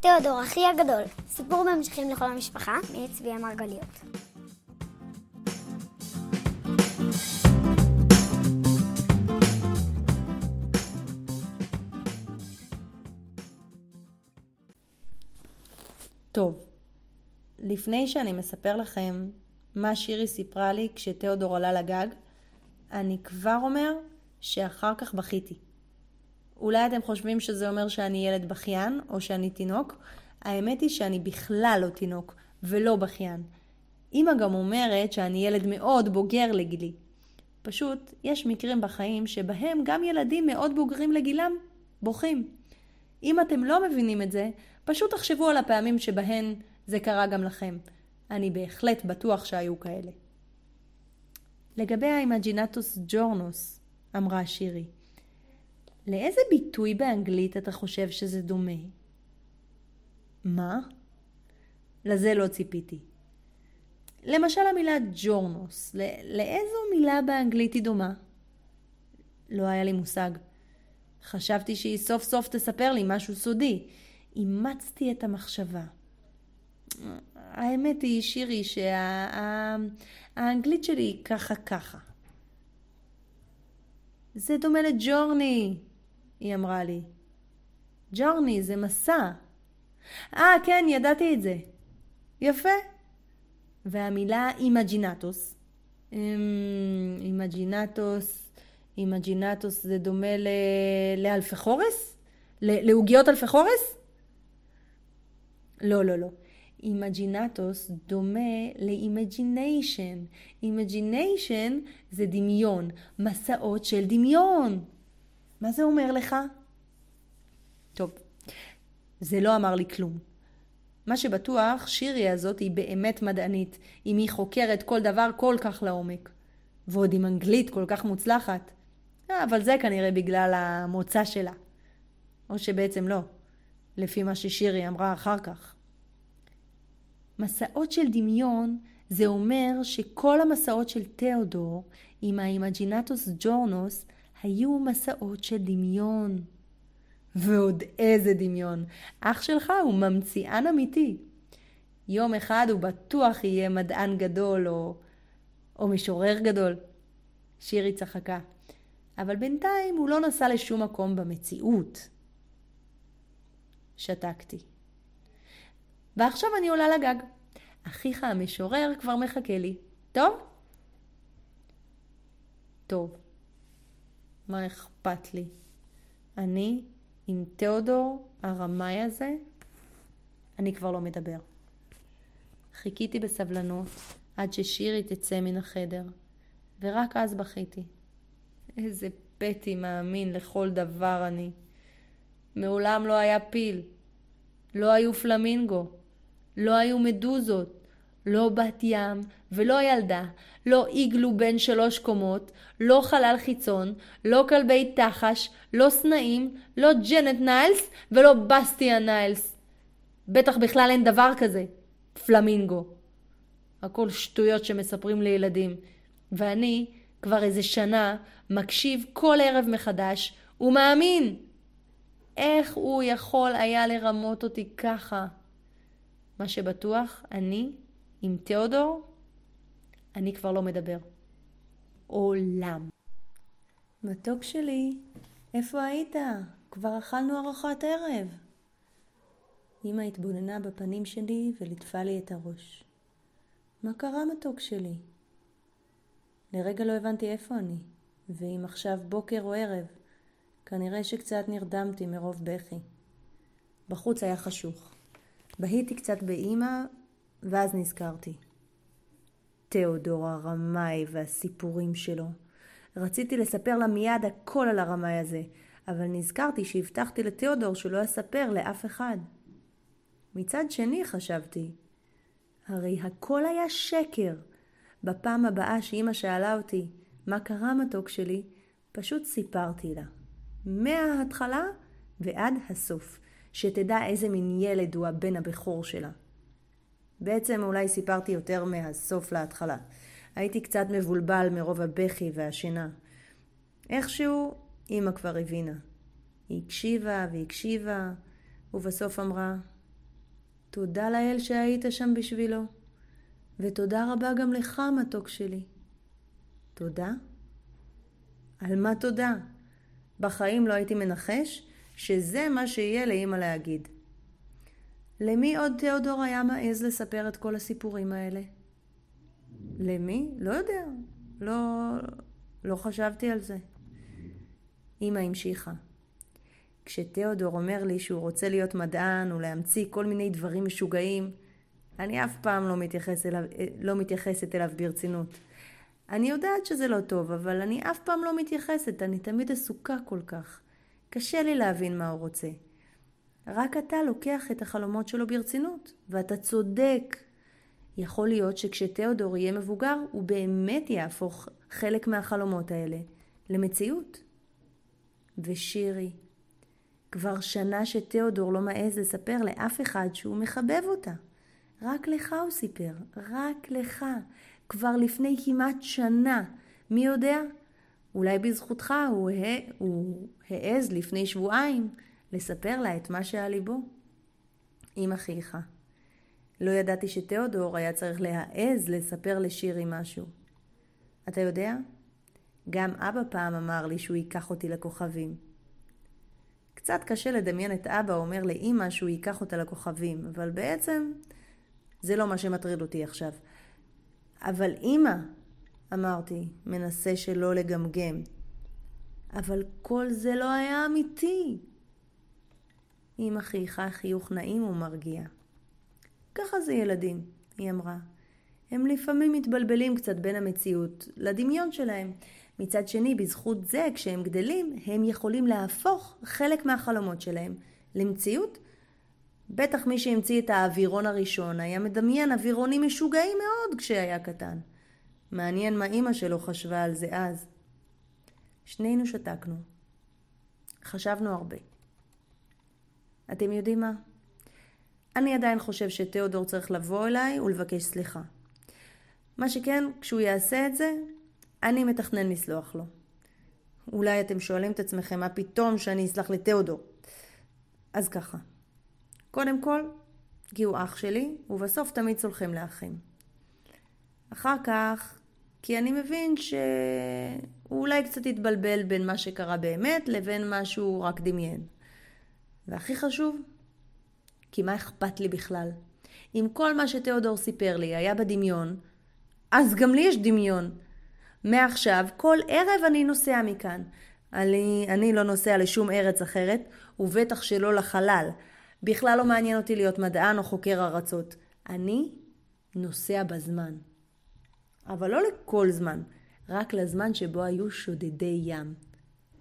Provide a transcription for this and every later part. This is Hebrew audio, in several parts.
תיאודור, אחי הגדול, סיפור בהמשכים לכל המשפחה, מאת צבי המרגליות. טוב, לפני שאני מספר לכם מה שירי סיפרה לי כשתיאודור עלה לגג, אני כבר אומר שאחר כך בכיתי. אולי אתם חושבים שזה אומר שאני ילד בכיין או שאני תינוק? האמת היא שאני בכלל לא תינוק ולא בכיין. אמא גם אומרת שאני ילד מאוד בוגר לגילי. פשוט יש מקרים בחיים שבהם גם ילדים מאוד בוגרים לגילם בוכים. אם אתם לא מבינים את זה, פשוט תחשבו על הפעמים שבהן זה קרה גם לכם. אני בהחלט בטוח שהיו כאלה. לגבי האימג'ינטוס ג'ורנוס, אמרה שירי, לאיזה ביטוי באנגלית אתה חושב שזה דומה? מה? לזה לא ציפיתי. למשל המילה ג'ורנוס, לאיזו מילה באנגלית היא דומה? לא היה לי מושג. חשבתי שהיא סוף סוף תספר לי משהו סודי. אימצתי את המחשבה. האמת היא, שירי, שהאנגלית שלי היא ככה ככה. זה דומה ל journey, היא אמרה לי. journey זה מסע. אה, כן, ידעתי את זה. יפה. והמילה אימג'ינטוס. אמ, אימג'ינטוס, אימג'ינטוס זה דומה ל... לאלפחורס? לעוגיות אלפחורס? לא, לא, לא. אימג'ינטוס דומה ל imagination. imagination זה דמיון, מסעות של דמיון. מה זה אומר לך? טוב, זה לא אמר לי כלום. מה שבטוח, שירי הזאת היא באמת מדענית, אם היא חוקרת כל דבר כל כך לעומק. ועוד עם אנגלית כל כך מוצלחת. אה, אבל זה כנראה בגלל המוצא שלה. או שבעצם לא, לפי מה ששירי אמרה אחר כך. מסעות של דמיון זה אומר שכל המסעות של תיאודור עם האימג'ינטוס ג'ורנוס היו מסעות של דמיון. ועוד איזה דמיון. אח שלך הוא ממציאן אמיתי. יום אחד הוא בטוח יהיה מדען גדול או, או משורר גדול. שירי צחקה. אבל בינתיים הוא לא נסע לשום מקום במציאות. שתקתי. ועכשיו אני עולה לגג. אחיך המשורר כבר מחכה לי. טוב? טוב. מה אכפת לי? אני עם תיאודור הרמאי הזה, אני כבר לא מדבר. חיכיתי בסבלנות עד ששירי תצא מן החדר, ורק אז בכיתי. איזה פטי מאמין לכל דבר אני. מעולם לא היה פיל, לא היו פלמינגו, לא היו מדוזות, לא בת ים ולא ילדה, לא איגלו בן שלוש קומות, לא חלל חיצון, לא כלבי תחש, לא סנאים, לא ג'נט ניילס ולא בסטיה ניילס. בטח בכלל אין דבר כזה, פלמינגו. הכל שטויות שמספרים לילדים, ואני כבר איזה שנה מקשיב כל ערב מחדש ומאמין. איך הוא יכול היה לרמות אותי ככה? מה שבטוח, אני עם תיאודור, אני כבר לא מדבר. עולם. מתוק שלי, איפה היית? כבר אכלנו ארוחת ערב. אמא התבוננה בפנים שלי וליטפה לי את הראש. מה קרה מתוק שלי? לרגע לא הבנתי איפה אני, ואם עכשיו בוקר או ערב, כנראה שקצת נרדמתי מרוב בכי. בחוץ היה חשוך. בהיתי קצת באימא, ואז נזכרתי. תיאודור הרמאי והסיפורים שלו. רציתי לספר לה מיד הכל על הרמאי הזה, אבל נזכרתי שהבטחתי לתיאודור שלא אספר לאף אחד. מצד שני חשבתי, הרי הכל היה שקר. בפעם הבאה שאימא שאלה אותי מה קרה מתוק שלי, פשוט סיפרתי לה. מההתחלה ועד הסוף, שתדע איזה מין ילד הוא הבן הבכור שלה. בעצם אולי סיפרתי יותר מהסוף להתחלה. הייתי קצת מבולבל מרוב הבכי והשינה. איכשהו אימא כבר הבינה. היא הקשיבה והקשיבה, ובסוף אמרה, תודה לאל שהיית שם בשבילו. ותודה רבה גם לך, מתוק שלי. תודה? על מה תודה? בחיים לא הייתי מנחש שזה מה שיהיה לאמא להגיד. למי עוד תיאודור היה מעז לספר את כל הסיפורים האלה? למי? לא יודע. לא, לא חשבתי על זה. אמא המשיכה. כשתיאודור אומר לי שהוא רוצה להיות מדען ולהמציא כל מיני דברים משוגעים, אני אף פעם לא, מתייחס אליו, לא מתייחסת אליו ברצינות. אני יודעת שזה לא טוב, אבל אני אף פעם לא מתייחסת, אני תמיד עסוקה כל כך. קשה לי להבין מה הוא רוצה. רק אתה לוקח את החלומות שלו ברצינות, ואתה צודק. יכול להיות שכשתיאודור יהיה מבוגר, הוא באמת יהפוך חלק מהחלומות האלה למציאות. ושירי, כבר שנה שתיאודור לא מעז לספר לאף אחד שהוא מחבב אותה. רק לך הוא סיפר, רק לך. כבר לפני כמעט שנה. מי יודע? אולי בזכותך הוא. הוא העז לפני שבועיים לספר לה את מה שעל ליבו. אמא חייכה. לא ידעתי שתיאודור היה צריך להעז לספר לשירי משהו. אתה יודע? גם אבא פעם אמר לי שהוא ייקח אותי לכוכבים. קצת קשה לדמיין את אבא אומר לאימא שהוא ייקח אותה לכוכבים, אבל בעצם זה לא מה שמטריד אותי עכשיו. אבל אימא, אמרתי, מנסה שלא לגמגם. אבל כל זה לא היה אמיתי. אמא חייכה חיוך נעים ומרגיע. ככה זה ילדים, היא אמרה. הם לפעמים מתבלבלים קצת בין המציאות לדמיון שלהם. מצד שני, בזכות זה, כשהם גדלים, הם יכולים להפוך חלק מהחלומות שלהם למציאות. בטח מי שהמציא את האווירון הראשון היה מדמיין אווירונים משוגעים מאוד כשהיה קטן. מעניין מה אימא שלו חשבה על זה אז. שנינו שתקנו. חשבנו הרבה. אתם יודעים מה? אני עדיין חושב שתיאודור צריך לבוא אליי ולבקש סליחה. מה שכן, כשהוא יעשה את זה, אני מתכנן לסלוח לו. אולי אתם שואלים את עצמכם, מה פתאום שאני אסלח לתיאודור? אז ככה, קודם כל, כי הוא אח שלי, ובסוף תמיד סולחים לאחים. אחר כך, כי אני מבין שהוא אולי קצת התבלבל בין מה שקרה באמת לבין מה שהוא רק דמיין. והכי חשוב, כי מה אכפת לי בכלל? אם כל מה שתיאודור סיפר לי היה בדמיון, אז גם לי יש דמיון. מעכשיו, כל ערב אני נוסע מכאן. אני, אני לא נוסע לשום ארץ אחרת, ובטח שלא לחלל. בכלל לא מעניין אותי להיות מדען או חוקר ארצות. אני נוסע בזמן. אבל לא לכל זמן, רק לזמן שבו היו שודדי ים.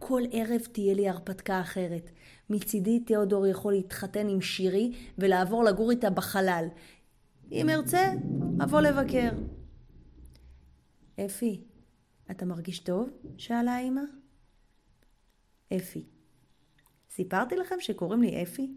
כל ערב תהיה לי הרפתקה אחרת. מצידי תיאודור יכול להתחתן עם שירי ולעבור לגור איתה בחלל. אם ארצה, אבוא לבקר. אפי, אתה מרגיש טוב? שאלה האמא. אפי. סיפרתי לכם שקוראים לי אפי?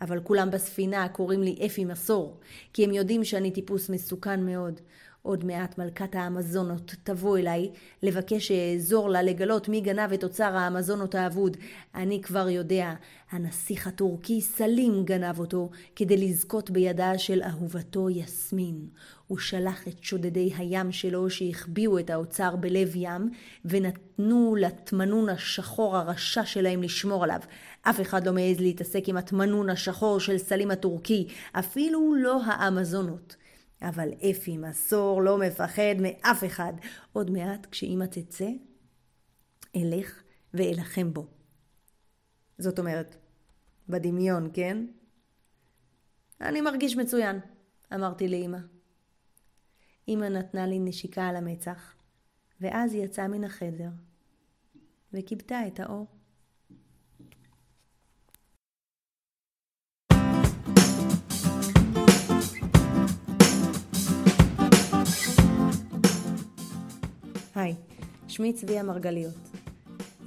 אבל כולם בספינה קוראים לי אפי מסור, כי הם יודעים שאני טיפוס מסוכן מאוד. עוד מעט מלכת האמזונות תבוא אליי לבקש שאעזור לה לגלות מי גנב את אוצר האמזונות האבוד. אני כבר יודע, הנסיך הטורקי סלים גנב אותו כדי לזכות בידה של אהובתו יסמין. הוא שלח את שודדי הים שלו שהחביאו את האוצר בלב ים ונתנו לתמנון השחור הרשע שלהם לשמור עליו. אף אחד לא מעז להתעסק עם התמנון השחור של סלים הטורקי, אפילו לא האמזונות. אבל אפי מסור לא מפחד מאף אחד. עוד מעט, כשאימא תצא, אלך ואלחם בו. זאת אומרת, בדמיון, כן? אני מרגיש מצוין, אמרתי לאמא. אמא נתנה לי נשיקה על המצח, ואז יצאה מן החדר, וכיבתה את האור. היי, שמי צביה מרגליות.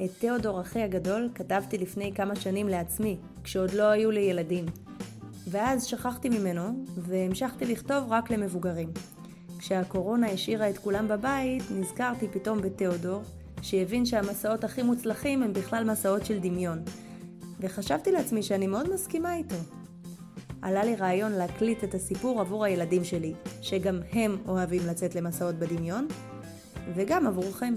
את תיאודור אחי הגדול כתבתי לפני כמה שנים לעצמי, כשעוד לא היו לי ילדים. ואז שכחתי ממנו, והמשכתי לכתוב רק למבוגרים. כשהקורונה השאירה את כולם בבית, נזכרתי פתאום בתיאודור, שהבין שהמסעות הכי מוצלחים הם בכלל מסעות של דמיון. וחשבתי לעצמי שאני מאוד מסכימה איתו. עלה לי רעיון להקליט את הסיפור עבור הילדים שלי, שגם הם אוהבים לצאת למסעות בדמיון, וגם עבורכם.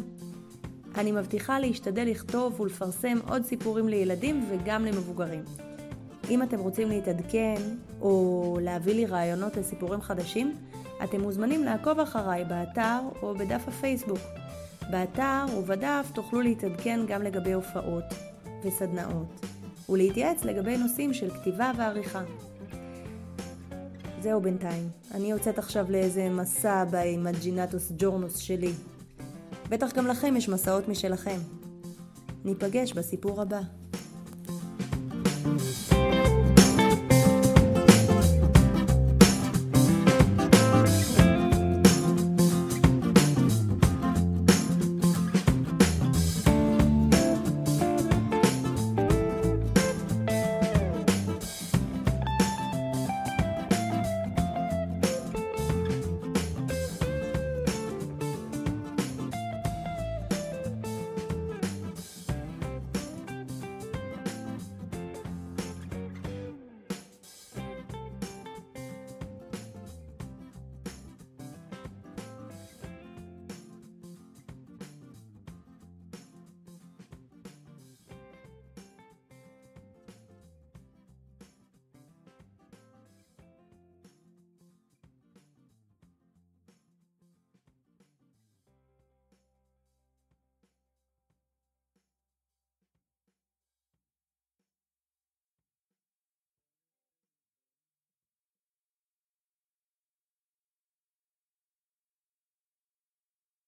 אני מבטיחה להשתדל לכתוב ולפרסם עוד סיפורים לילדים וגם למבוגרים. אם אתם רוצים להתעדכן או להביא לי רעיונות לסיפורים חדשים, אתם מוזמנים לעקוב אחריי באתר או בדף הפייסבוק. באתר ובדף תוכלו להתעדכן גם לגבי הופעות וסדנאות, ולהתייעץ לגבי נושאים של כתיבה ועריכה. זהו בינתיים, אני יוצאת עכשיו לאיזה מסע באימג'ינטוס ג'ורנוס שלי. בטח גם לכם יש מסעות משלכם. ניפגש בסיפור הבא. thank you